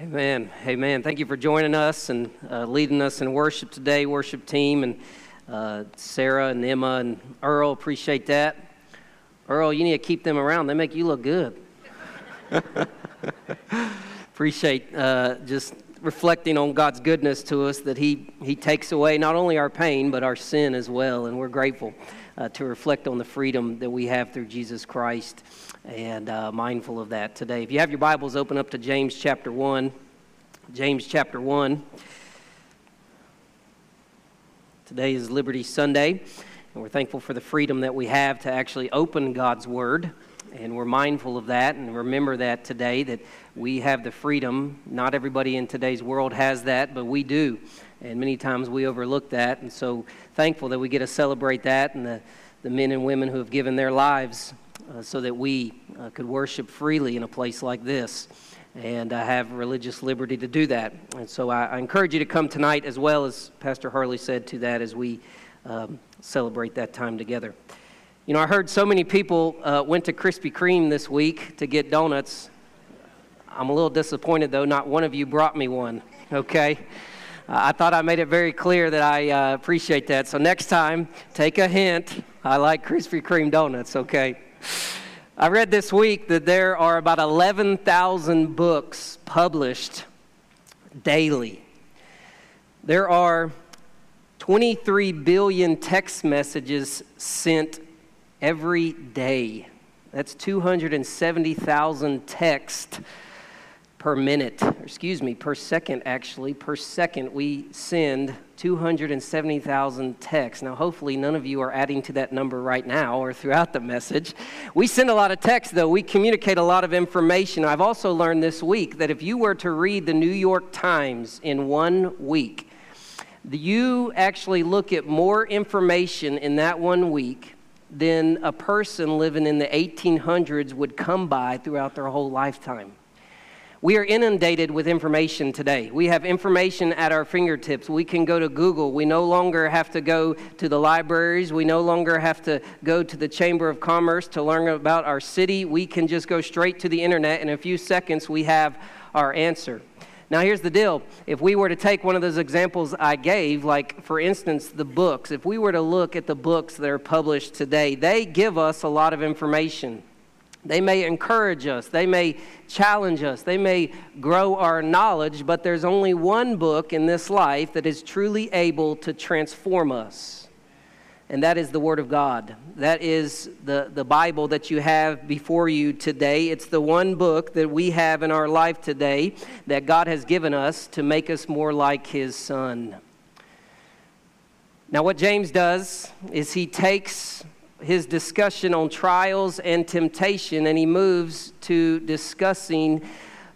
Amen. Amen. Thank you for joining us and uh, leading us in worship today, worship team, and uh, Sarah and Emma and Earl. Appreciate that. Earl, you need to keep them around. They make you look good. Appreciate uh, just reflecting on God's goodness to us that he, he takes away not only our pain, but our sin as well. And we're grateful uh, to reflect on the freedom that we have through Jesus Christ and uh, mindful of that today. If you have your Bibles, open up to James chapter 1. James chapter 1. Today is Liberty Sunday, and we're thankful for the freedom that we have to actually open God's Word. And we're mindful of that and remember that today that we have the freedom. Not everybody in today's world has that, but we do. And many times we overlook that. And so thankful that we get to celebrate that and the, the men and women who have given their lives uh, so that we uh, could worship freely in a place like this and have religious liberty to do that. And so I, I, encourage you to come tonight, as well as Pastor Harley said, to that as we um, celebrate that time together. You know, I heard so many people uh, went to Krispy Kreme this week to get donuts. I'm a little disappointed, though, not one of you brought me one, okay? Uh, I thought I made it very clear that I uh, appreciate that. So next time, take a hint. I like Krispy Kreme donuts, okay? I read this week that there are about 11,000 books published daily. There are 23 billion text messages sent every day. That's 270,000 texts per minute, excuse me, per second actually. Per second, we send 270,000 texts. Now, hopefully, none of you are adding to that number right now or throughout the message. We send a lot of texts, though. We communicate a lot of information. I've also learned this week that if you were to read the New York Times in one week, you actually look at more information in that one week than a person living in the 1800s would come by throughout their whole lifetime. We are inundated with information today. We have information at our fingertips. We can go to Google. We no longer have to go to the libraries. We no longer have to go to the Chamber of Commerce to learn about our city. We can just go straight to the internet. In a few seconds, we have our answer. Now, here's the deal. If we were to take one of those examples I gave, like for instance, the books, if we were to look at the books that are published today, they give us a lot of information. They may encourage us, they may challenge us, they may grow our knowledge, but there's only one book in this life that is truly able to transform us. And that is the Word of God. That is the, the Bible that you have before you today. It's the one book that we have in our life today that God has given us to make us more like His Son. Now, what James does is he takes his discussion on trials and temptation, and he moves to discussing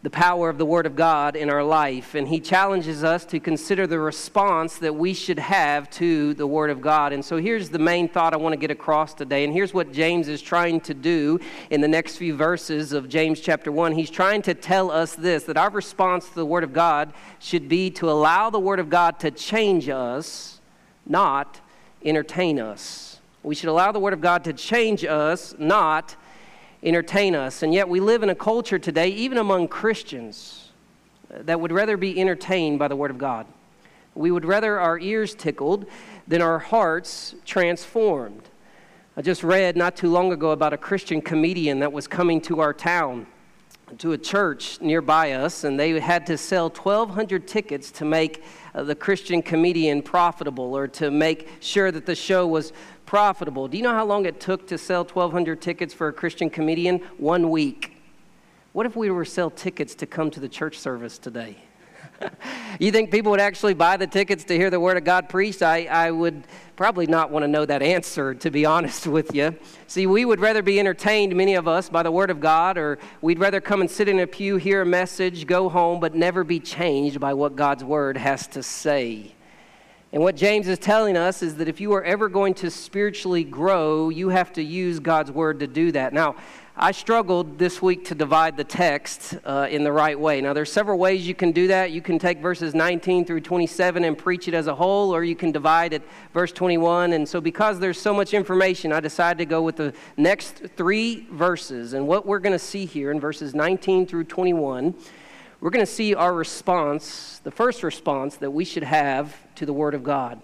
the power of the Word of God in our life. And he challenges us to consider the response that we should have to the Word of God. And so here's the main thought I want to get across today. And here's what James is trying to do in the next few verses of James chapter 1. He's trying to tell us this that our response to the Word of God should be to allow the Word of God to change us, not entertain us. We should allow the Word of God to change us, not entertain us. And yet, we live in a culture today, even among Christians, that would rather be entertained by the Word of God. We would rather our ears tickled than our hearts transformed. I just read not too long ago about a Christian comedian that was coming to our town, to a church nearby us, and they had to sell 1,200 tickets to make uh, the Christian comedian profitable or to make sure that the show was profitable. Do you know how long it took to sell 1,200 tickets for a Christian comedian? One week. What if we were to sell tickets to come to the church service today? you think people would actually buy the tickets to hear the Word of God preached? I, I would probably not want to know that answer, to be honest with you. See, we would rather be entertained, many of us, by the Word of God, or we'd rather come and sit in a pew, hear a message, go home, but never be changed by what God's Word has to say. And what James is telling us is that if you are ever going to spiritually grow, you have to use God's word to do that. Now, I struggled this week to divide the text uh, in the right way. Now, there's several ways you can do that. You can take verses 19 through 27 and preach it as a whole, or you can divide it verse 21. And so, because there's so much information, I decided to go with the next three verses. And what we're going to see here in verses 19 through 21 we're going to see our response, the first response that we should have to the Word of God.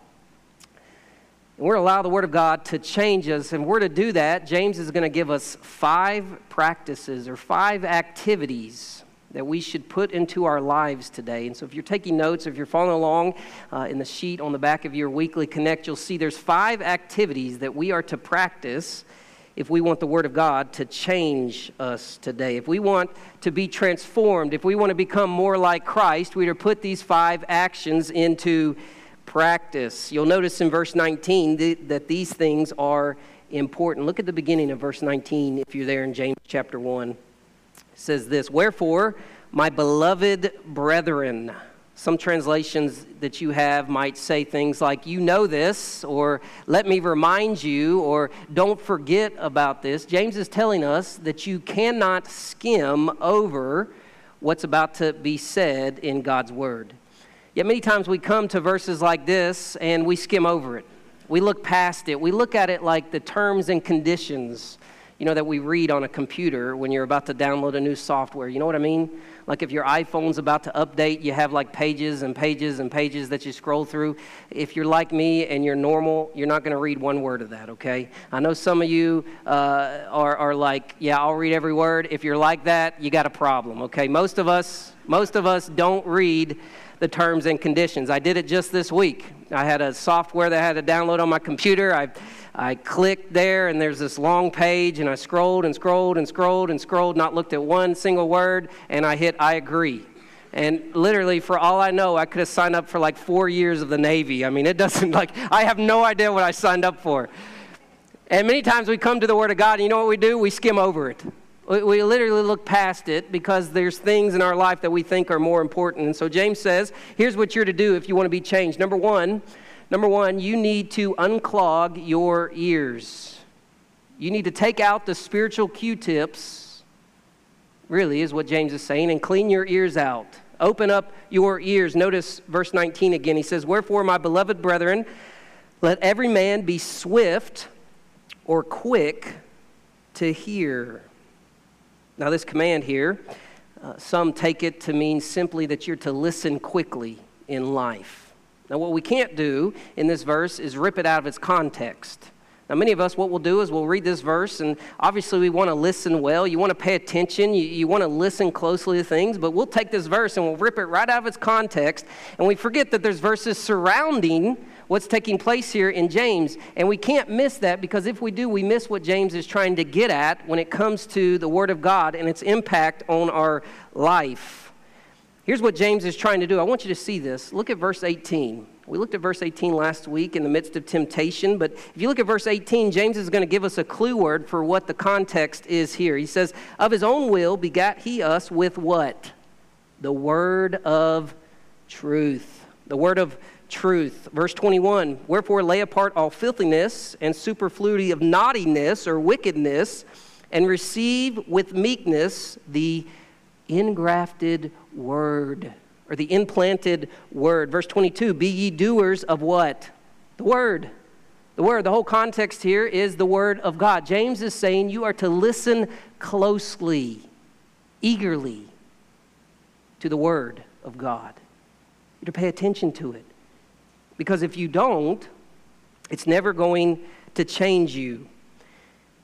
We're to allow the Word of God to change us. And we're to do that. James is going to give us five practices or five activities that we should put into our lives today. And so if you're taking notes, if you're following along uh, in the sheet on the back of your weekly connect, you'll see there's five activities that we are to practice if we want the Word of God to change us today. If we want to be transformed, if we want to become more like Christ, we are to put these five actions into practice. You'll notice in verse 19 that these things are important. Look at the beginning of verse 19 if you're there in James chapter 1. It says this Wherefore, my beloved brethren, some translations that you have might say things like, You know this, or let me remind you, or don't forget about this. James is telling us that you cannot skim over what's about to be said in God's Word. Yet many times we come to verses like this and we skim over it. We look past it. We look at it like the terms and conditions, you know, that we read on a computer when you're about to download a new software. You know what I mean? Like if your iPhone's about to update, you have like pages and pages and pages that you scroll through. If you're like me and you're normal, you're not going to read one word of that, okay? I know some of you uh, are, are like, yeah, I'll read every word. If you're like that, you got a problem, okay? Most of us, most of us don't read the terms and conditions. I did it just this week. I had a software that I had to download on my computer. I, I clicked there, and there's this long page, and I scrolled and scrolled and scrolled and scrolled, not looked at one single word, and I hit I agree. And literally, for all I know, I could have signed up for like four years of the Navy. I mean, it doesn't like, I have no idea what I signed up for. And many times we come to the Word of God, and you know what we do? We skim over it. We literally look past it because there's things in our life that we think are more important. And so James says, here's what you're to do if you want to be changed. Number one, number one, you need to unclog your ears. You need to take out the spiritual Q-tips, really is what James is saying, and clean your ears out. Open up your ears. Notice verse 19 again. He says, Wherefore, my beloved brethren, let every man be swift or quick to hear now, this command here, uh, some take it to mean simply that you're to listen quickly in life. Now, what we can't do in this verse is rip it out of its context. Now, many of us, what we'll do is we'll read this verse, and obviously we want to listen well. You want to pay attention. You, you want to listen closely to things, but we'll take this verse and we'll rip it right out of its context, and we forget that there's verses surrounding what's taking place here in James. And we can't miss that because if we do, we miss what James is trying to get at when it comes to the Word of God and its impact on our life. Here's what James is trying to do. I want you to see this. Look at verse 18. We looked at verse 18 last week in the midst of temptation, but if you look at verse 18, James is going to give us a clue word for what the context is here. He says, Of his own will begat he us with what? The word of truth. The word of truth. Verse 21 Wherefore lay apart all filthiness and superfluity of naughtiness or wickedness, and receive with meekness the ingrafted word or the implanted word. Verse 22 Be ye doers of what? The word. The word, the whole context here is the word of God. James is saying you are to listen closely, eagerly to the word of God. You're to pay attention to it. Because if you don't, it's never going to change you.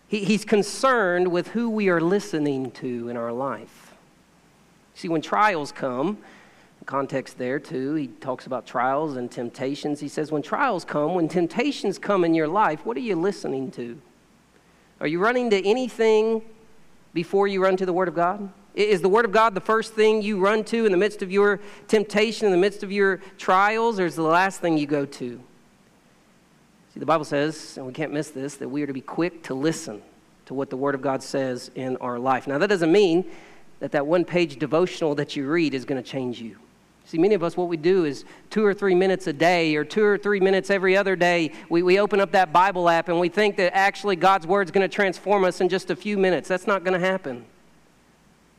He, he's concerned with who we are listening to in our life. See, when trials come, context there too, he talks about trials and temptations. He says, when trials come, when temptations come in your life, what are you listening to? Are you running to anything before you run to the Word of God? Is the Word of God the first thing you run to in the midst of your temptation, in the midst of your trials, or is the last thing you go to? See, the Bible says, and we can't miss this, that we are to be quick to listen to what the Word of God says in our life. Now, that doesn't mean that that one page devotional that you read is going to change you. See, many of us, what we do is two or three minutes a day or two or three minutes every other day, we, we open up that Bible app and we think that actually God's Word is going to transform us in just a few minutes. That's not going to happen.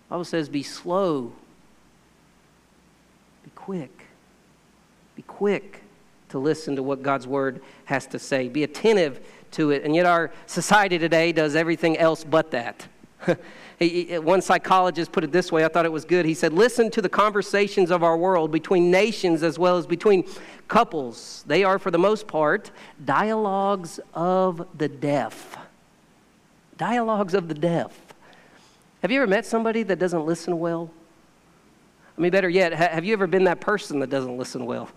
Bible says, be slow, be quick, be quick to listen to what God's word has to say. Be attentive to it. And yet, our society today does everything else but that. one psychologist put it this way, I thought it was good. He said, Listen to the conversations of our world between nations as well as between couples. They are, for the most part, dialogues of the deaf. Dialogues of the deaf. Have you ever met somebody that doesn't listen well? I mean, better yet, have you ever been that person that doesn't listen well?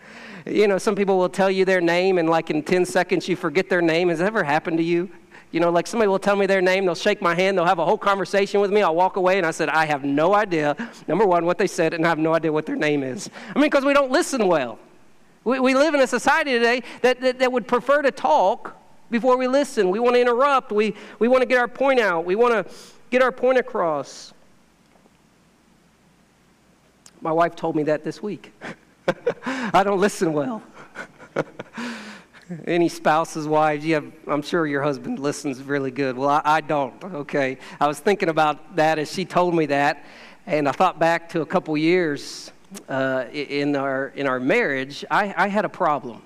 you know, some people will tell you their name, and like in 10 seconds, you forget their name. Has that ever happened to you? You know, like somebody will tell me their name, they'll shake my hand, they'll have a whole conversation with me. I'll walk away, and I said, I have no idea, number one, what they said, and I have no idea what their name is. I mean, because we don't listen well. We, we live in a society today that, that, that would prefer to talk before we listen. We want to interrupt, we, we want to get our point out, we want to get our point across. My wife told me that this week. I don't listen well. Any spouses, wives, you have, I'm sure your husband listens really good. Well, I, I, don't, okay? I was thinking about that as she told me that, and I thought back to a couple years uh, in, our, in our marriage. I, I had a problem.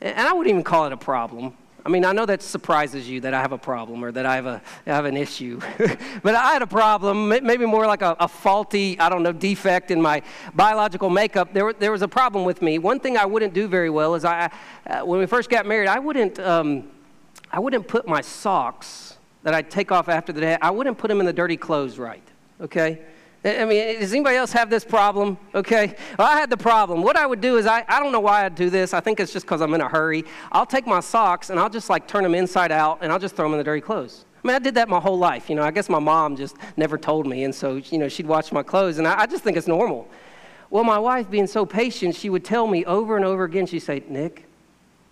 And I wouldn't even call it a problem. I mean, I know that surprises you that I have a problem or that I have, a, I have an issue. but I had a problem, maybe more like a, a, faulty, I don't know, defect in my biological makeup. There, there was a problem with me. One thing I wouldn't do very well is I, uh, when we first got married, I wouldn't, um, I wouldn't put my socks that I'd take off after the day, I wouldn't put them in the dirty clothes right, okay? I mean, does anybody else have this problem? Okay. Well, I had the problem. What I would do is, I, I don't know why I'd do this. I think it's just because I'm in a hurry. I'll take my socks and I'll just like turn them inside out and I'll just throw them in the dirty clothes. I mean, I did that my whole life. You know, I guess my mom just never told me. And so, you know, she'd watch my clothes and I, I just think it's normal. Well, my wife, being so patient, she would tell me over and over again, she'd say, Nick,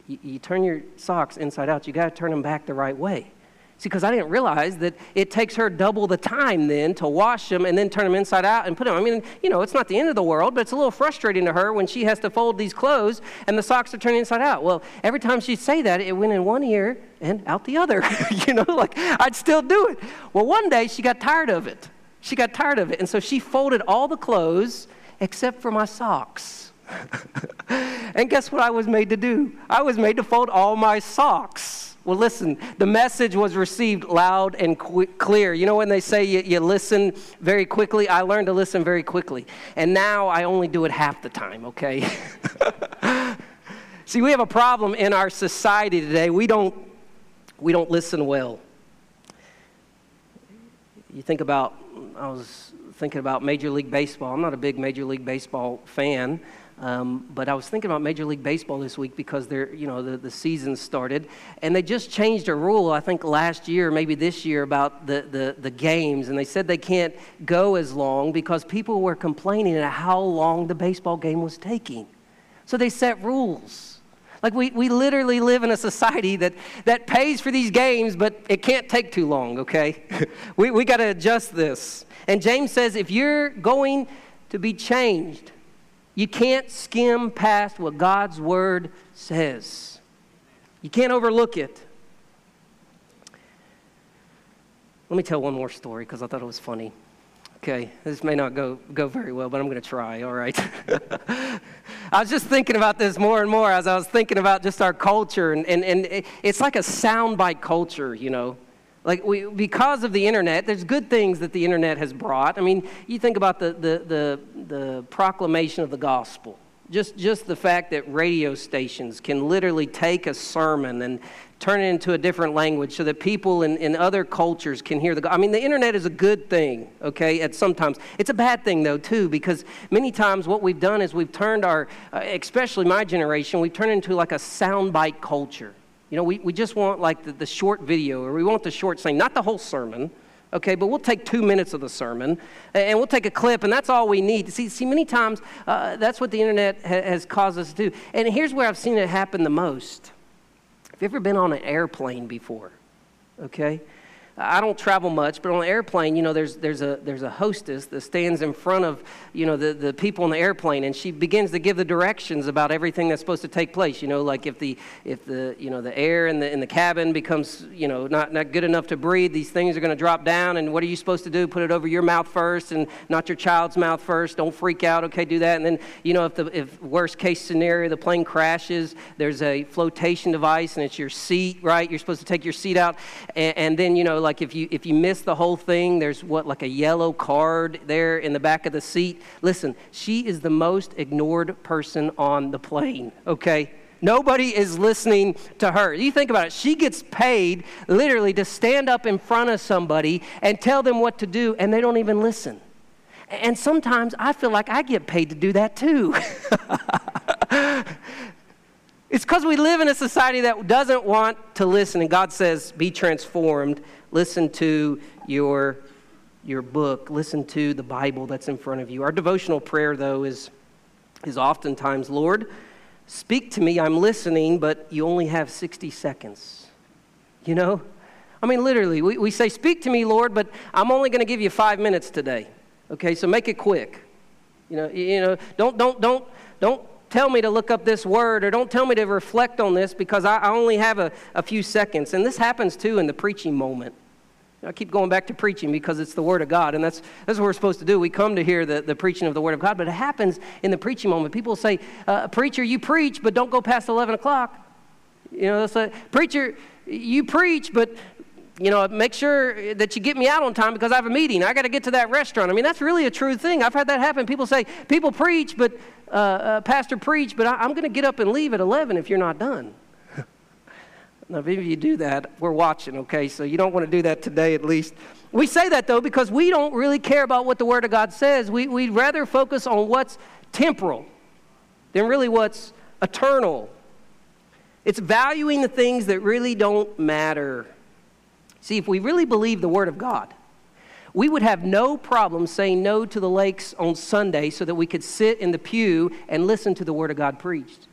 you, you turn your socks inside out. You got to turn them back the right way. See, because I didn't realize that it takes her double the time then to wash them and then turn them inside out and put them. I mean, you know, it's not the end of the world, but it's a little frustrating to her when she has to fold these clothes and the socks are turning inside out. Well, every time she'd say that, it went in one ear and out the other. you know, like I'd still do it. Well, one day she got tired of it. She got tired of it. And so she folded all the clothes except for my socks. and guess what I was made to do? I was made to fold all my socks. Well, listen, the message was received loud and qu- clear. You know, when they say you, you listen very quickly, I learned to listen very quickly. And now I only do it half the time, okay? See, we have a problem in our society today. We don't, we don't listen well. You think about, I was thinking about Major League Baseball. I'm not a big Major League Baseball fan. Um, but I was thinking about Major League Baseball this week because they're, you know, the, the season started. And they just changed a rule, I think last year, maybe this year, about the, the, the games. And they said they can't go as long because people were complaining at how long the baseball game was taking. So they set rules. Like we, we literally live in a society that, that pays for these games, but it can't take too long, okay? we we got to adjust this. And James says if you're going to be changed, you can't skim past what God's word says. You can't overlook it. Let me tell one more story because I thought it was funny. Okay, this may not go, go very well, but I'm going to try, all right? I was just thinking about this more and more as I was thinking about just our culture, and, and, and it's like a soundbite culture, you know. Like, we, because of the internet, there's good things that the internet has brought. I mean, you think about the, the, the, the proclamation of the gospel. Just, just the fact that radio stations can literally take a sermon and turn it into a different language so that people in, in other cultures can hear the I mean, the internet is a good thing, okay, at sometimes. It's a bad thing, though, too, because many times what we've done is we've turned our, uh, especially my generation, we've turned into like a soundbite culture. You know, we, we just want like the, the short video or we want the short thing, not the whole sermon. Okay, but we'll take two minutes of the sermon and we'll take a clip, and that's all we need. See, see many times uh, that's what the internet ha- has caused us to do. And here's where I've seen it happen the most. Have you ever been on an airplane before? Okay? I don't travel much, but on an airplane, you know, there's, there's, a, there's a hostess that stands in front of, you know, the, the people in the airplane, and she begins to give the directions about everything that's supposed to take place. You know, like if the, if the, you know, the air in the, in the cabin becomes, you know, not, not good enough to breathe, these things are going to drop down, and what are you supposed to do? Put it over your mouth first and not your child's mouth first. Don't freak out, okay, do that. And then, you know, if the if worst case scenario, the plane crashes, there's a flotation device, and it's your seat, right? You're supposed to take your seat out, and, and then, you know, like like if you if you miss the whole thing, there's what like a yellow card there in the back of the seat. Listen, she is the most ignored person on the plane. Okay. Nobody is listening to her. You think about it. She gets paid literally to stand up in front of somebody and tell them what to do, and they don't even listen. And sometimes I feel like I get paid to do that too. it's because we live in a society that doesn't want to listen, and God says, Be transformed. Listen to your, your book, listen to the Bible that's in front of you. Our devotional prayer, though, is, is oftentimes, Lord, speak to me, I'm listening, but you only have 60 seconds. You know? I mean, literally, we, we say, Speak to me, Lord, but I'm only going to give you five minutes today. Okay, so make it quick. You know, you know, don't, don't, don't, don't tell me to look up this word or don't tell me to reflect on this because I, I only have a, a few seconds. And this happens too in the preaching moment. I keep going back to preaching because it's the Word of God, and that's, that's what we're supposed to do. We come to hear the, the preaching of the Word of God, but it happens in the preaching moment. People say, uh, Preacher, you preach, but don't go past 11 o'clock. You know, they'll say, Preacher, you preach, but you know, make sure that you get me out on time because I have a meeting. I got to get to that restaurant. I mean, that's really a true thing. I've had that happen. People say, people preach, but uh, uh, pastor preach, but I, am going to get up and leave at 11 if you're not done. Now, if you do that, we're watching, okay? So you don't want to do that today at least. We say that, though, because we don't really care about what the Word of God says. We, we'd rather focus on what's temporal than really what's eternal. It's valuing the things that really don't matter. See, if we really believe the Word of God, we would have no problem saying no to the lakes on Sunday so that we could sit in the pew and listen to the Word of God preached.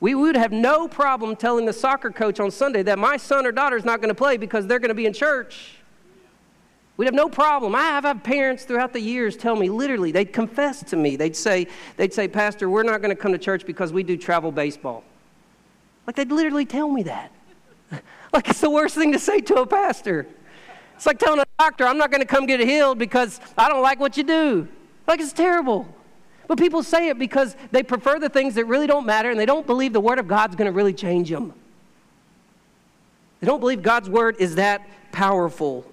We would have no problem telling the soccer coach on Sunday that my son or daughter is not going to play because they're going to be in church. We'd have no problem. I have had parents throughout the years tell me, literally, they'd confess to me. They'd say, they'd say, Pastor, we're not going to come to church because we do travel baseball. Like they'd literally tell me that. Like it's the worst thing to say to a pastor. It's like telling a doctor, I'm not going to come get healed because I don't like what you do. Like it's terrible. But people say it because they prefer the things that really don't matter and they don't believe the Word of God's going to really change them. They don't believe God's Word is that powerful.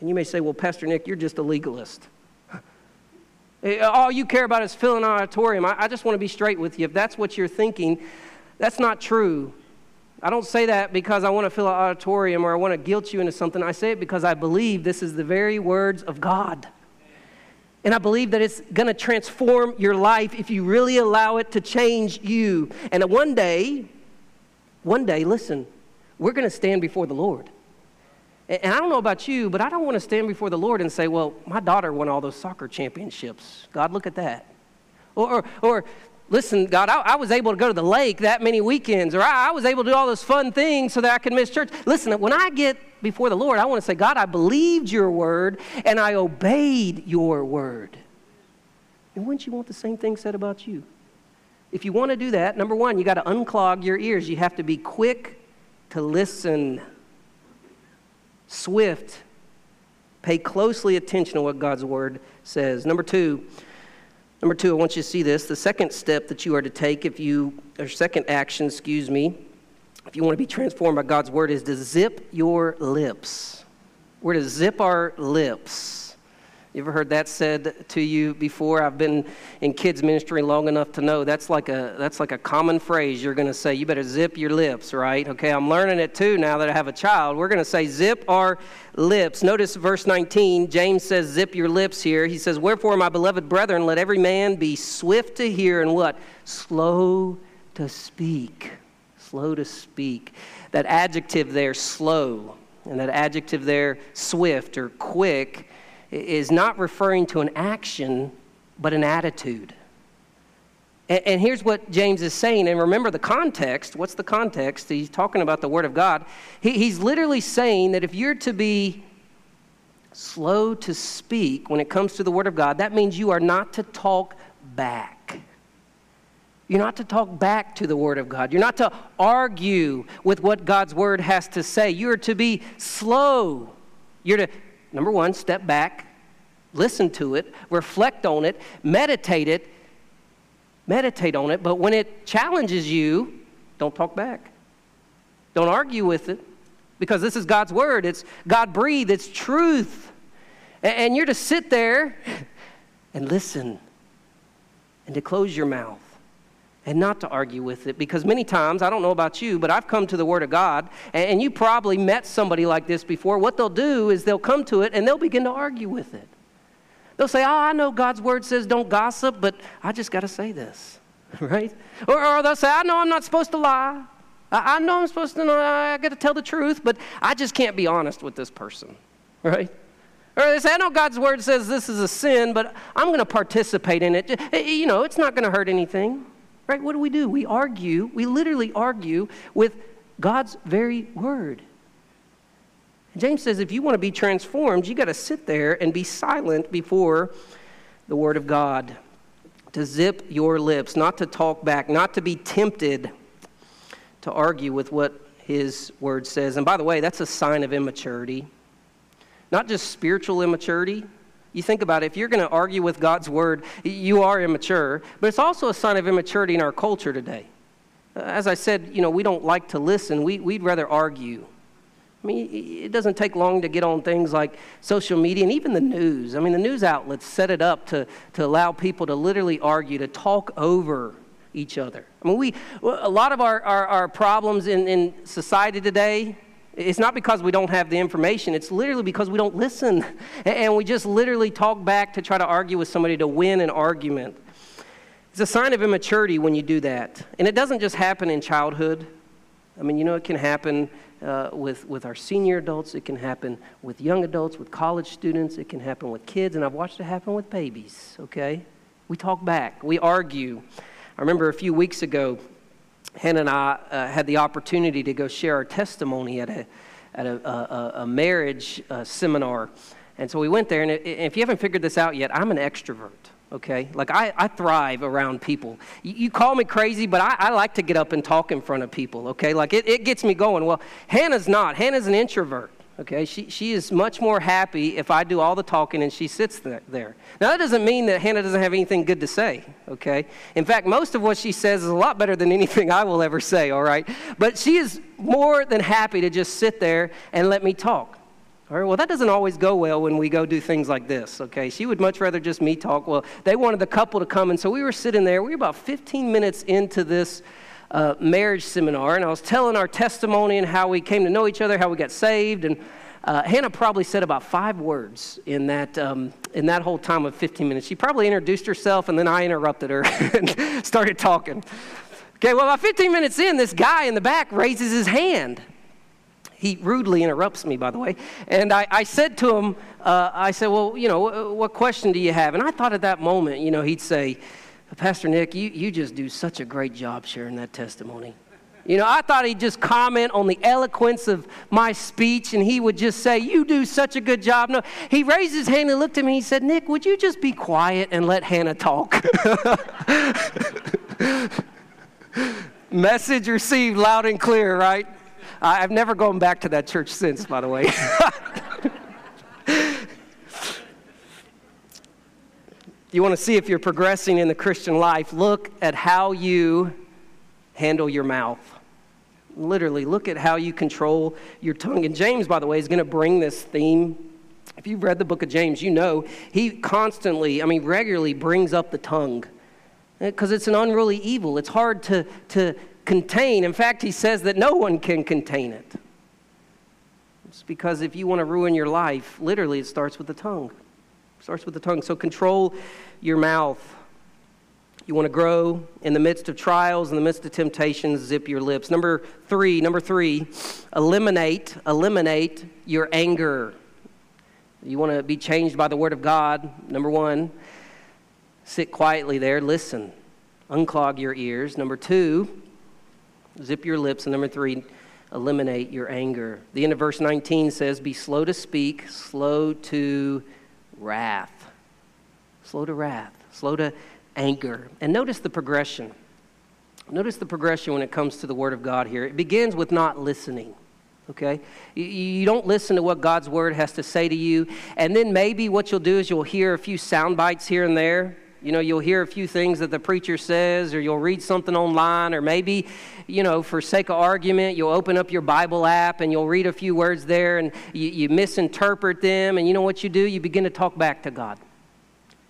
And you may say, well, Pastor Nick, you're just a legalist. Eh, all you care about is filling an auditorium. I, I just want to be straight with you. If that's what you're thinking, that's not true. I don't say that because I want to fill an auditorium or I want to guilt you into something. I say it because I believe this is the very words of God. And I believe that it's going to transform your life if you really allow it to change you. And one day, one day, listen, we're going to stand before the Lord. And I don't know about you, but I don't want to stand before the Lord and say, well, my daughter won all those soccer championships. God, look at that. Or, or, or listen, God, I, I, was able to go to the lake that many weekends, or I, I, was able to do all those fun things so that I could miss church. Listen, when I get before the Lord, I want to say, God, I believed your word and I obeyed your word. And wouldn't you want the same thing said about you? If you want to do that, number one, you got to unclog your ears. You have to be quick to listen, swift, pay closely attention to what God's word says. Number two, Number two, I want you to see this. The second step that you are to take, if you, or second action, excuse me, if you want to be transformed by God's word, is to zip your lips. We're to zip our lips. You ever heard that said to you before? I've been in kids ministry long enough to know that's like a that's like a common phrase you're going to say. You better zip your lips, right? Okay, I'm learning it too now that I have a child. We're going to say zip our lips. Notice verse 19. James says zip your lips here. He says, "Wherefore, my beloved brethren, let every man be swift to hear and what? Slow to speak." Slow to speak. That adjective there, slow, and that adjective there, swift or quick is not referring to an action, but an attitude. And, and, here's what James is saying. And remember the context. What's the context? He's talking about the Word of God. He, he's literally saying that if you're to be slow to speak when it comes to the Word of God, that means you are not to talk back. You're not to talk back to the Word of God. You're not to argue with what God's Word has to say. You're to be slow. You're to number one, step back, listen to it, reflect on it, meditate it, meditate on it. But when it challenges you, don't talk back. Don't argue with it. because this is God's word. It's God breathed, it's truth. And you're to sit there and listen and to close your mouth and not to argue with it because many times, I don't know about you, but I've come to the Word of God, and you probably met somebody like this before. What they'll do is they'll come to it and they'll begin to argue with it. They'll say, Oh, I know God's Word says don't gossip, but I just got to say this, right? Or, or, they'll say, I know I'm not supposed to lie. I, I know I'm supposed to know, I got to tell the truth, but I just can't be honest with this person, right? Or they say, I know God's word says this is a sin, but I'm going to participate in it. Eh, you know, it's not going to hurt anything. Right? What do we do? We argue, we literally argue with God's very word. James says if you want to be transformed, you got to sit there and be silent before the word of God. To zip your lips, not to talk back, not to be tempted to argue with what his word says. And by the way, that's a sign of immaturity. Not just spiritual immaturity. You think about it, if you're going to argue with God's word, you are immature, but it's also a sign of immaturity in our culture today. Uh, as I said, you know, we don't like to listen, we, we'd rather argue. I mean, it doesn't take long to get on things like social media and even the news. I mean, the news outlets set it up to, to allow people to literally argue, to talk over each other. I mean, we, a lot of our, our, our problems in, in society today it's not because we don't have the information, it's literally because we don't listen. And we just literally talk back to try to argue with somebody to win an argument. It's a sign of immaturity when you do that. And it doesn't just happen in childhood. I mean, you know, it can happen uh, with, with our senior adults, it can happen with young adults, with college students, it can happen with kids, and I've watched it happen with babies, okay? We talk back, we argue. I remember a few weeks ago, Hannah and I uh, had the opportunity to go share our testimony at a, at a, a, a marriage uh, seminar. And so we went there, and if you haven't figured this out yet, I'm an extrovert, okay? Like, I, I thrive around people. You, you call me crazy, but I, I, like to get up and talk in front of people, okay? Like, it, it gets me going. Well, Hannah's not. Hannah's an introvert. Okay, she, she is much more happy if I do all the talking and she sits there. Now, that doesn't mean that Hannah doesn't have anything good to say, okay? In fact, most of what she says is a lot better than anything I will ever say, all right? But she is more than happy to just sit there and let me talk. All right, well, that doesn't always go well when we go do things like this, okay? She would much rather just me talk. Well, they wanted the couple to come, and so we were sitting there. We were about 15 minutes into this uh, marriage seminar, and I was telling our testimony and how we came to know each other, how we got saved, and uh, Hannah probably said about five words in that, um, in that whole time of 15 minutes. She probably introduced herself, and then I interrupted her and started talking. Okay, well, about 15 minutes in, this guy in the back raises his hand. He rudely interrupts me, by the way. And I, I said to him, uh, I said, Well, you know, what, what question do you have? And I thought at that moment, you know, he'd say, Pastor Nick, you, you just do such a great job sharing that testimony. You know, I thought he'd just comment on the eloquence of my speech and he would just say, You do such a good job. No, he raised his hand and looked at me. He said, Nick, would you just be quiet and let Hannah talk? Message received loud and clear, right? I've never gone back to that church since, by the way. you want to see if you're progressing in the Christian life, look at how you handle your mouth. Literally, look at how you control your tongue. And James, by the way, is going to bring this theme. If you've read the book of James, you know he constantly, I mean, regularly brings up the tongue eh, because it's an unruly evil. It's hard to, to contain. In fact, he says that no one can contain it. It's because if you want to ruin your life, literally, it starts with the tongue. Starts with the tongue. So control your mouth. You want to grow in the midst of trials, in the midst of temptations, zip your lips. Number three, number three, eliminate, eliminate your anger. You want to be changed by the word of God. Number one, sit quietly there, listen, unclog your ears. Number two, zip your lips. And number three, eliminate your anger. The end of verse 19 says, Be slow to speak, slow to wrath. Slow to wrath, slow to anger. And notice the progression. Notice the progression when it comes to the Word of God here. It begins with not listening. Okay? You don't listen to what God's Word has to say to you. And then maybe what you'll do is you'll hear a few sound bites here and there. You know, you'll hear a few things that the preacher says, or you'll read something online, or maybe, you know, for sake of argument, you'll open up your Bible app and you'll read a few words there and you, you misinterpret them. And you know what you do? You begin to talk back to God.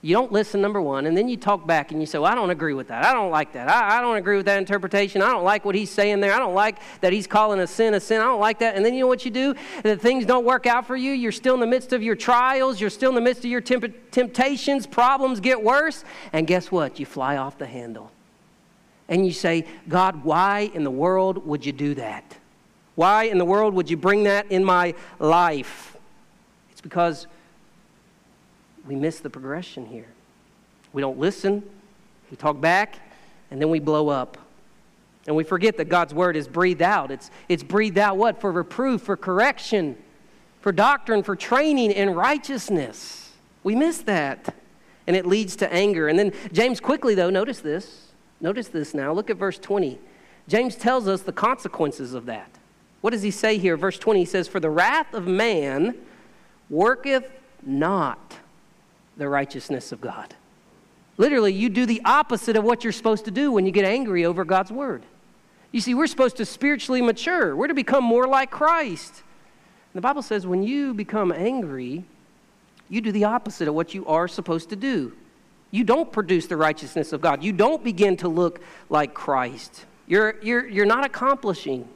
You don't listen, number one, and then you talk back and you say, Well, I don't agree with that. I don't like that. I, I, don't agree with that interpretation. I don't like what he's saying there. I don't like that he's calling a sin a sin. I don't like that. And then you know what you do? That things don't work out for you. You're still in the midst of your trials. You're still in the midst of your temp- temptations. Problems get worse. And guess what? You fly off the handle. And you say, God, why in the world would you do that? Why in the world would you bring that in my life? It's because we miss the progression here. We don't listen, we talk back, and then we blow up. And we forget that God's word is breathed out. It's, it's breathed out what? For reproof, for correction, for doctrine, for training in righteousness. We miss that. And it leads to anger. And then James quickly, though, notice this. Notice this now. Look at verse 20. James tells us the consequences of that. What does he say here? Verse 20, he says, For the wrath of man worketh not the righteousness of God. Literally, you do the opposite of what you're supposed to do when you get angry over God's word. You see, we're supposed to spiritually mature, we're to become more like Christ. And the Bible says when you become angry, you do the opposite of what you are supposed to do. You don't produce the righteousness of God. You don't begin to look like Christ. You're, you're, you're not accomplishing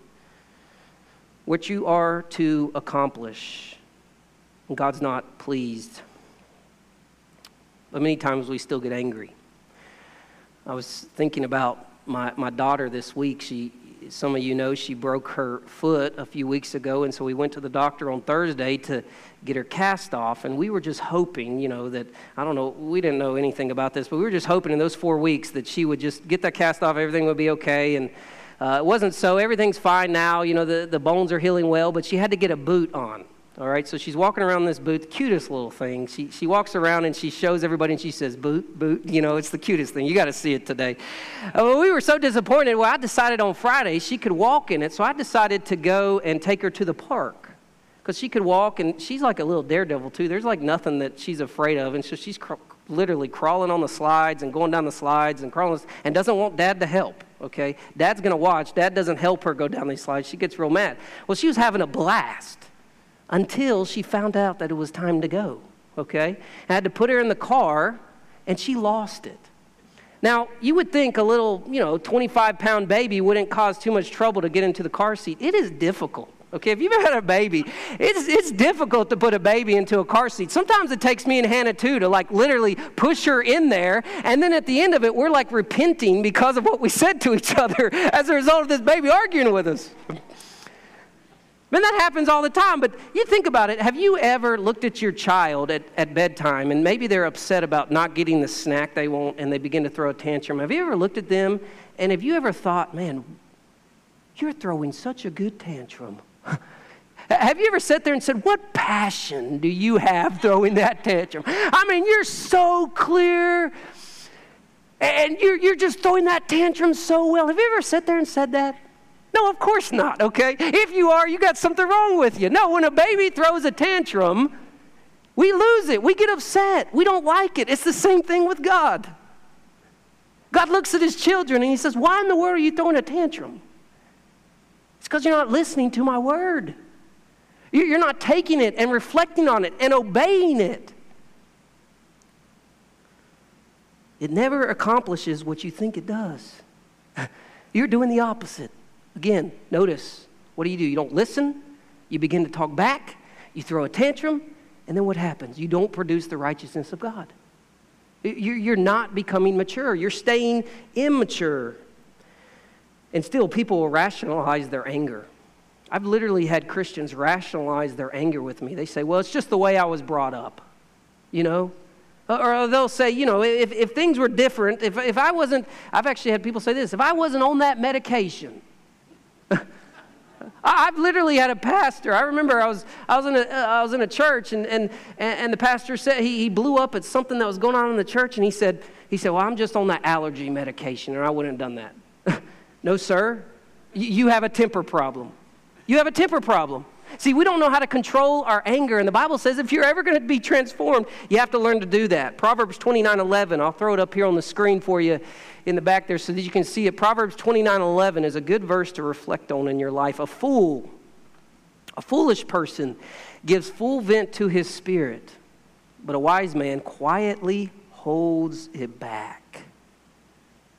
what you are to accomplish. And God's not pleased. But many times we still get angry. I was thinking about my, my daughter this week. She, some of you know she broke her foot a few weeks ago, and so we went to the doctor on Thursday to get her cast off. And we were just hoping, you know, that I don't know, we didn't know anything about this, but we were just hoping in those four weeks that she would just get that cast off, everything would be okay. And uh, it wasn't so. Everything's fine now. You know, the, the bones are healing well, but she had to get a boot on. All right, so she's walking around this booth, cutest little thing. She, she walks around and she shows everybody and she says, Boot, boot. You know, it's the cutest thing. You got to see it today. Uh, well, we were so disappointed. Well, I decided on Friday she could walk in it, so I decided to go and take her to the park because she could walk and she's like a little daredevil, too. There's like nothing that she's afraid of. And so she's cr- literally crawling on the slides and going down the slides and crawling and doesn't want dad to help okay dad's going to watch dad doesn't help her go down these slides she gets real mad well she was having a blast until she found out that it was time to go, okay? I had to put her in the car, and she lost it. Now, you would think a little, you know, 25 pound baby wouldn't cause too much trouble to get into the car seat. It is difficult. Okay, if you've ever had a baby, it's, it's difficult to put a baby into a car seat. Sometimes it takes me and Hannah too to like literally push her in there. And then at the end of it, we're like repenting because of what we said to each other as a result of this baby arguing with us. Man, that happens all the time, but you think about it. Have you ever looked at your child at, at bedtime and maybe they're upset about not getting the snack they want and they begin to throw a tantrum? Have you ever looked at them and have you ever thought, man, you're throwing such a good tantrum? have you ever sat there and said, What passion do you have throwing that tantrum? I mean, you're so clear and you're, you're just throwing that tantrum so well. Have you ever sat there and said that? No, of course not, okay? If you are, you got something wrong with you. No, when a baby throws a tantrum, we lose it. We get upset. We don't like it. It's the same thing with God. God looks at his children and he says, Why in the world are you throwing a tantrum? It's because you're not listening to my word. You're not taking it and reflecting on it and obeying it. It never accomplishes what you think it does. You're doing the opposite. Again, notice what do you do? You don't listen, you begin to talk back, you throw a tantrum, and then what happens? You don't produce the righteousness of God. You're not becoming mature, you're staying immature. And still, people will rationalize their anger. I've literally had Christians rationalize their anger with me. They say, well, it's just the way I was brought up, you know? Uh, or they'll say, you know, if, if things were different, if, if I wasn't, I've actually had people say this, if I wasn't on that medication, I've literally had a pastor. I remember I was, I was, in, a, uh, I was in a church, and, and, and the pastor said he, he blew up at something that was going on in the church, and he said, he said, Well, I'm just on that allergy medication, or I wouldn't have done that. no, sir. You have a temper problem. You have a temper problem. See, we don't know how to control our anger. And the Bible says if you're ever going to be transformed, you have to learn to do that. Proverbs 29 11, I'll throw it up here on the screen for you in the back there so that you can see it. Proverbs 29 11 is a good verse to reflect on in your life. A fool, a foolish person, gives full vent to his spirit, but a wise man quietly holds it back.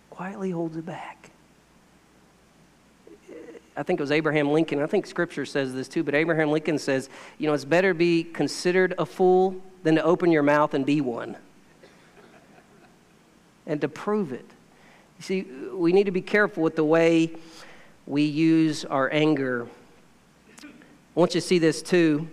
Quietly holds it back. I think it was Abraham Lincoln. I think scripture says this too, but Abraham Lincoln says, you know, it's better to be considered a fool than to open your mouth and be one. and to prove it. You see, we need to be careful with the way we use our anger. I want you to see this too.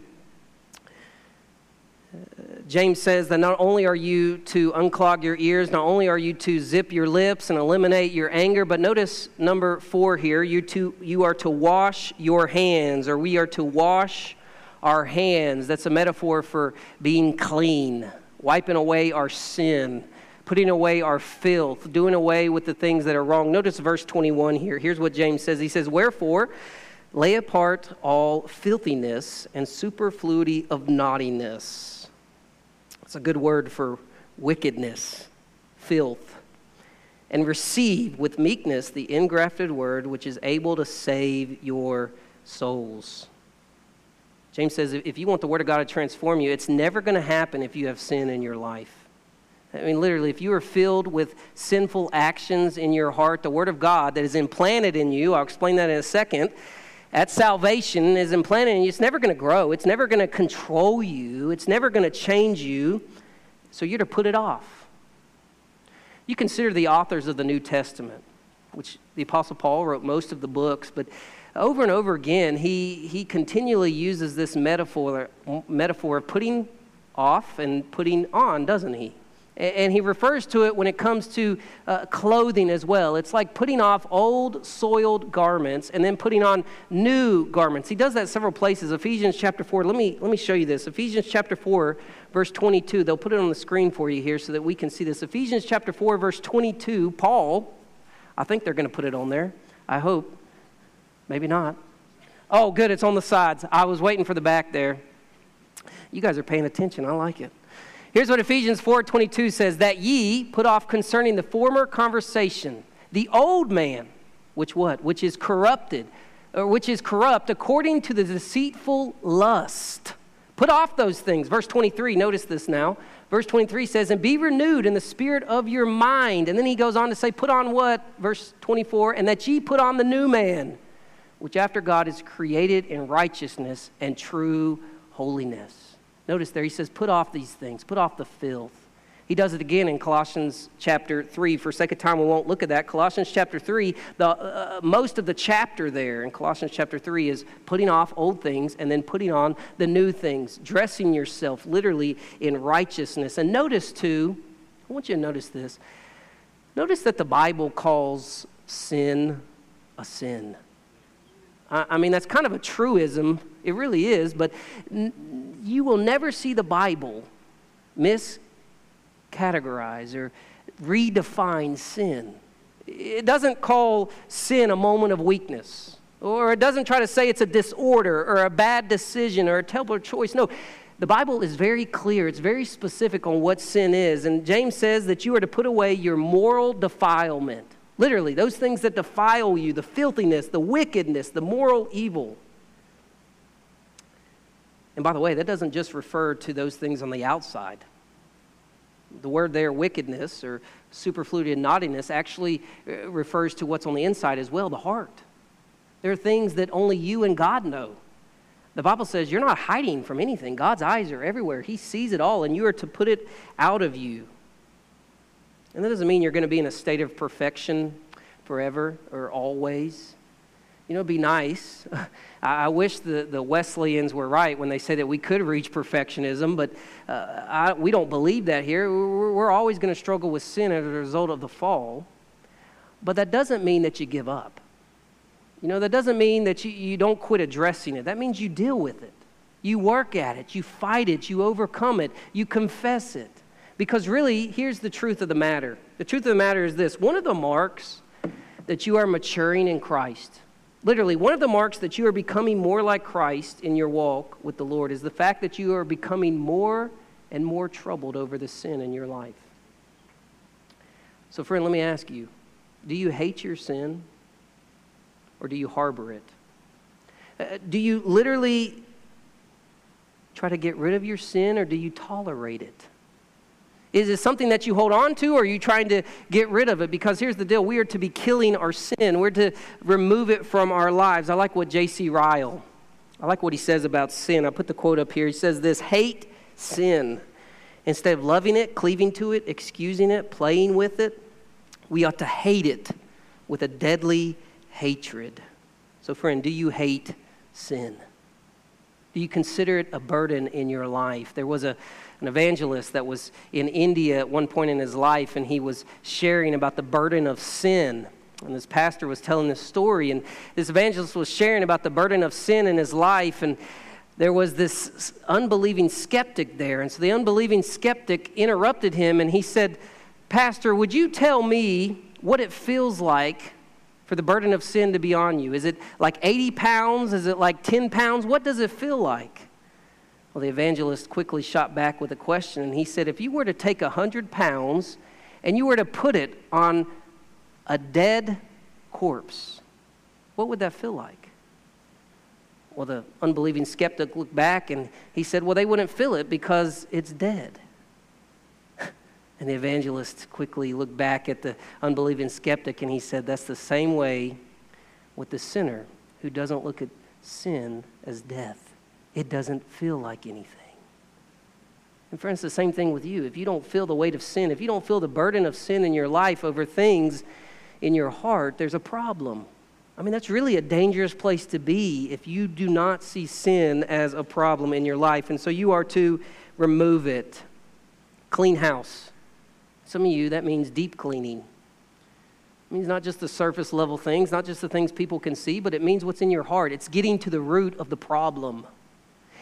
James says that not only are you to unclog your ears, not only are you to zip your lips and eliminate your anger, but notice number four here you, to, you are to wash your hands, or we are to wash our hands. That's a metaphor for being clean, wiping away our sin, putting away our filth, doing away with the things that are wrong. Notice verse 21 here. Here's what James says He says, Wherefore, lay apart all filthiness and superfluity of naughtiness it's a good word for wickedness, filth. And receive with meekness the engrafted word which is able to save your souls. James says if you want the word of God to transform you, it's never going to happen if you have sin in your life. I mean, literally, if you are filled with sinful actions in your heart, the Word of God that is implanted in you, I'll explain that in a second, at salvation is implanted in you, it's never going to grow. It's never going to control you. It's never going to change you. So you're to put it off. You consider the authors of the New Testament, which the Apostle Paul wrote most of the books, but over and over again, he, he continually uses this metaphor, metaphor of putting off and putting on, doesn't he? And he refers to it when it comes to uh, clothing as well. It's like putting off old, soiled garments and then putting on new garments. He does that several places. Ephesians chapter 4, let me, let me show you this. Ephesians chapter 4, verse 22. They'll put it on the screen for you here so that we can see this. Ephesians chapter 4, verse 22. Paul, I think they're going to put it on there. I hope. Maybe not. Oh, good, it's on the sides. I was waiting for the back there. You guys are paying attention. I like it. Here's what Ephesians 4:22 says that ye put off concerning the former conversation the old man which what? Which is corrupted or which is corrupt according to the deceitful lust. Put off those things. Verse 23 notice this now. Verse 23 says and be renewed in the spirit of your mind. And then he goes on to say put on what? Verse 24 and that ye put on the new man which after God is created in righteousness and true holiness Notice there, he says, put off these things, put off the filth. He does it again in Colossians chapter 3. For sake of time, we won't look at that. Colossians chapter 3, the, uh, most of the chapter there in Colossians chapter 3 is putting off old things and then putting on the new things, dressing yourself literally in righteousness. And notice, too, I want you to notice this. Notice that the Bible calls sin a sin. I mean, that's kind of a truism. It really is, but you will never see the Bible miscategorize or redefine sin. It doesn't call sin a moment of weakness, or it doesn't try to say it's a disorder or a bad decision or a terrible choice. No, the Bible is very clear, it's very specific on what sin is. And James says that you are to put away your moral defilement. Literally, those things that defile you, the filthiness, the wickedness, the moral evil. And by the way, that doesn't just refer to those things on the outside. The word there, wickedness or superfluity and naughtiness, actually uh, refers to what's on the inside as well, the heart. There are things that only you and God know. The Bible says you're not hiding from anything. God's eyes are everywhere. He sees it all, and you are to put it out of you. And that doesn't mean you're going to be in a state of perfection forever or always. You know, be nice. I wish the, the Wesleyans were right when they say that we could reach perfectionism, but uh, I, we don't believe that here. We're, we're always going to struggle with sin as a result of the fall. But that doesn't mean that you give up. You know, that doesn't mean that you, you don't quit addressing it. That means you deal with it. You work at it, you fight it, you overcome it, you confess it. Because really, here's the truth of the matter. The truth of the matter is this one of the marks that you are maturing in Christ, Literally, one of the marks that you are becoming more like Christ in your walk with the Lord is the fact that you are becoming more and more troubled over the sin in your life. So, friend, let me ask you do you hate your sin or do you harbor it? Uh, do you literally try to get rid of your sin or do you tolerate it? Is it something that you hold on to, or are you trying to get rid of it? Because here's the deal we are to be killing our sin, we're to remove it from our lives. I like what J.C. Ryle, I like what he says about sin. I put the quote up here. He says this hate sin. Instead of loving it, cleaving to it, excusing it, playing with it, we ought to hate it with a deadly hatred. So, friend, do you hate sin? Do you consider it a burden in your life? There was a an evangelist that was in India at one point in his life, and he was sharing about the burden of sin. And this pastor was telling this story, and this evangelist was sharing about the burden of sin in his life. And there was this unbelieving skeptic there. And so the unbelieving skeptic interrupted him, and he said, Pastor, would you tell me what it feels like for the burden of sin to be on you? Is it like 80 pounds? Is it like 10 pounds? What does it feel like? Well, the evangelist quickly shot back with a question, and he said, If you were to take a 100 pounds and you were to put it on a dead corpse, what would that feel like? Well, the unbelieving skeptic looked back and he said, Well, they wouldn't feel it because it's dead. And the evangelist quickly looked back at the unbelieving skeptic and he said, That's the same way with the sinner who doesn't look at sin as death it doesn't feel like anything. And friends, the same thing with you. If you don't feel the weight of sin, if you don't feel the burden of sin in your life over things in your heart, there's a problem. I mean, that's really a dangerous place to be if you do not see sin as a problem in your life. And so you are to remove it. Clean house. Some of you, that means deep cleaning. It means not just the surface level things, not just the things people can see, but it means what's in your heart. It's getting to the root of the problem.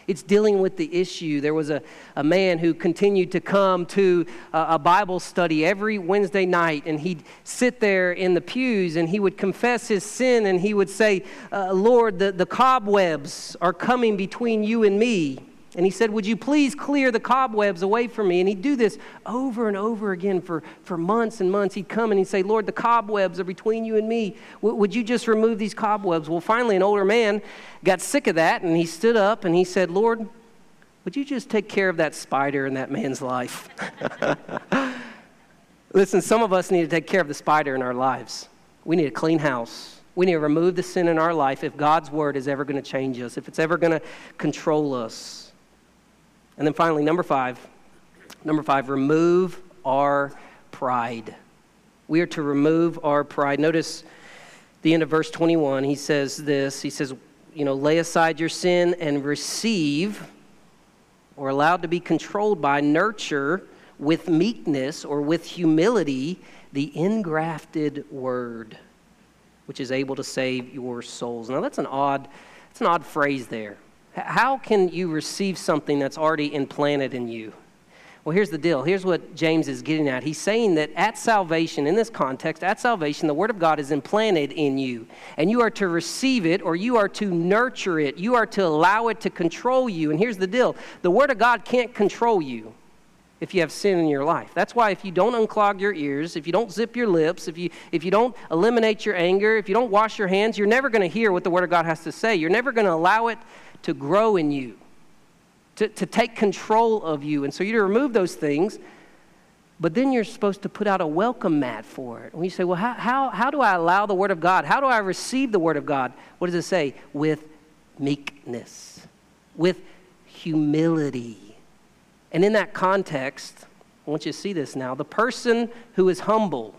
It's dealing with the issue. There was a, a man who continued to come to a, a Bible study every Wednesday night, and he'd sit there in the pews and he would confess his sin and he would say, uh, Lord, the, the cobwebs are coming between you and me. And he said, Would you please clear the cobwebs away from me? And he'd do this over and over again for, for months and months. He'd come and he'd say, Lord, the cobwebs are between you and me. W- would you just remove these cobwebs? Well, finally, an older man got sick of that and he stood up and he said, Lord, would you just take care of that spider in that man's life? Listen, some of us need to take care of the spider in our lives. We need a clean house. We need to remove the sin in our life if God's word is ever going to change us, if it's ever going to control us. And then finally, number five. Number five, remove our pride. We are to remove our pride. Notice the end of verse 21. He says this He says, you know, lay aside your sin and receive, or allowed to be controlled by, nurture with meekness or with humility the ingrafted word, which is able to save your souls. Now, that's an odd, that's an odd phrase there. How can you receive something that's already implanted in you? Well, here's the deal. Here's what James is getting at. He's saying that at salvation, in this context, at salvation, the Word of God is implanted in you. And you are to receive it or you are to nurture it. You are to allow it to control you. And here's the deal the Word of God can't control you if you have sin in your life. That's why if you don't unclog your ears, if you don't zip your lips, if you, if you don't eliminate your anger, if you don't wash your hands, you're never going to hear what the Word of God has to say. You're never going to allow it to grow in you, to, to take control of you. And so you to remove those things, but then you're supposed to put out a welcome mat for it. And you say, well, how, how, how do I allow the Word of God? How do I receive the Word of God? What does it say? With meekness, with humility. And in that context, I want you to see this now. The person who is humble,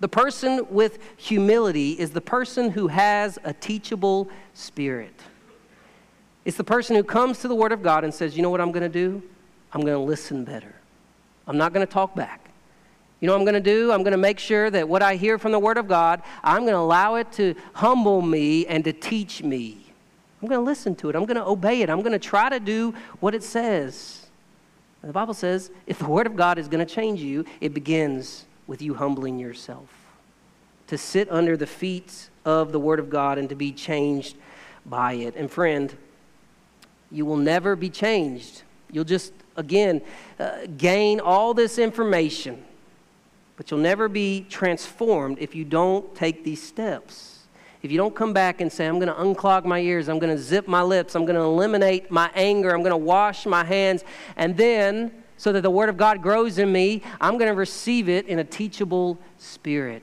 the person with humility is the person who has a teachable spirit. It's the person who comes to the Word of God and says, You know what I'm going to do? I'm going to listen better. I'm not going to talk back. You know what I'm going to do? I'm going to make sure that what I hear from the Word of God, I'm going to allow it to humble me and to teach me. I'm going to listen to it. I'm going to obey it. I'm going to try to do what it says. And the Bible says if the Word of God is going to change you, it begins with you humbling yourself. to sit under the feet of the Word of God and to be changed by it. And friend, you will never be changed. You'll just, again, uh, gain all this information, but you'll never be transformed if you don't take these steps. If you don't come back and say, I'm going to unclog my ears, I'm going to zip my lips, I'm going to eliminate my anger, I'm going to wash my hands, and then, so that the Word of God grows in me, I'm going to receive it in a teachable spirit.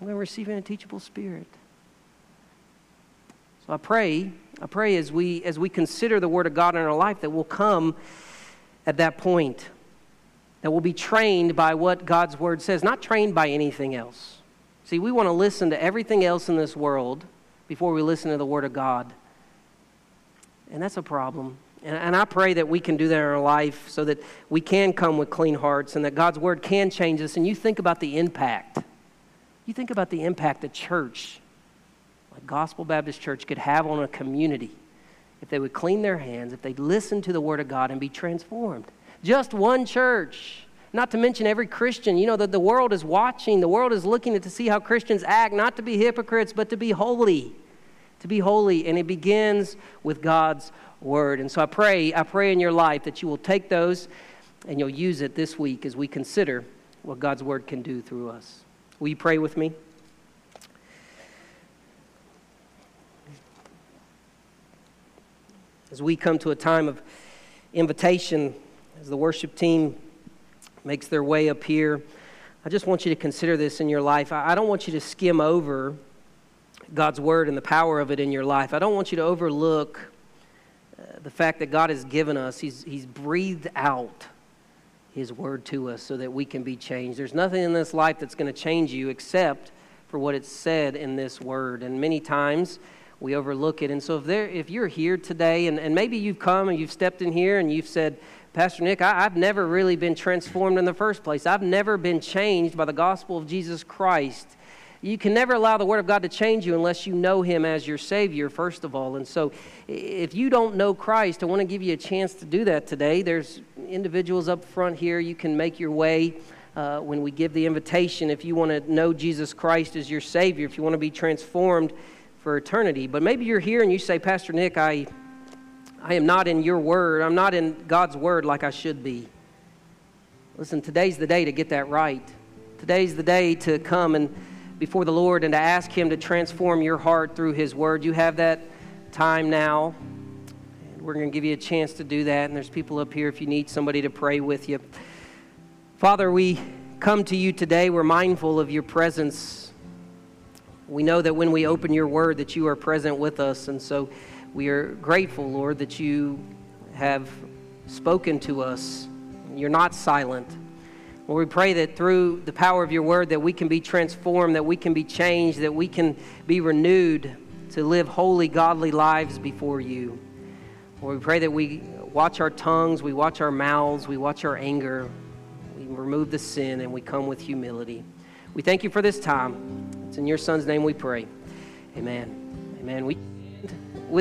I'm going to receive it in a teachable spirit. So I pray, I pray as we as we consider the Word of God in our life that we'll come at that point. That we'll be trained by what God's Word says, not trained by anything else. See, we want to listen to everything else in this world before we listen to the Word of God. And that's a problem. And, and I pray that we can do that in our life so that we can come with clean hearts and that God's Word can change us. And you think about the impact. You think about the impact the church like Gospel Baptist Church could have on a community if they would clean their hands, if they'd listen to the Word of God and be transformed. Just one church. Not to mention every Christian. You know that the world is watching, the world is looking to see how Christians act, not to be hypocrites, but to be holy. To be holy. And it begins with God's Word. And so I pray, I pray in your life that you will take those and you'll use it this week as we consider what God's Word can do through us. Will you pray with me? As we come to a time of invitation, as the worship team makes their way up here, I just want you to consider this in your life. I don't want you to skim over God's word and the power of it in your life. I don't want you to overlook uh, the fact that God has given us, He's, he's breathed out His word to us so that we can be changed. There's nothing in this life that's going to change you except for what it's said in this word. And many times, we overlook it. And so if, there, if you're here today, and, and maybe you've come and you've stepped in here and you've said, Pastor Nick, I, have never really been transformed in the first place. I've never been changed by the gospel of Jesus Christ. You can never allow the Word of God to change you unless you know Him as your Savior, first of all. And so, if you don't know Christ, I want to give you a chance to do that today. There's individuals up front here. You can make your way uh, when we give the invitation. If you want to know Jesus Christ as your Savior, if you want to be transformed, for eternity. But maybe you're here and you say, Pastor Nick, I, I am not in your word. I'm not in God's word like I should be. Listen, today's the day to get that right. Today's the day to come and before the Lord and to ask Him to transform your heart through His word. You have that time now. And we're going to give you a chance to do that. And there's people up here if you need somebody to pray with you. Father, we come to you today. We're mindful of your presence we know that when we open your word that you are present with us and so we are grateful lord that you have spoken to us. You're not silent. Lord we pray that through the power of your word that we can be transformed that we can be changed that we can be renewed to live holy godly lives before you. Lord we pray that we watch our tongues we watch our mouths we watch our anger we remove the sin and we come with humility we thank you for this time it's in your son's name we pray. Amen. Amen. We